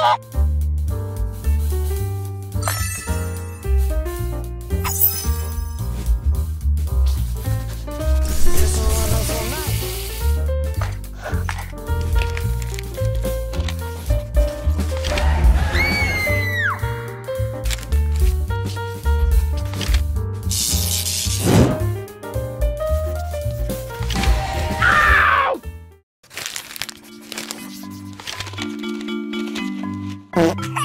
えっ? Oh.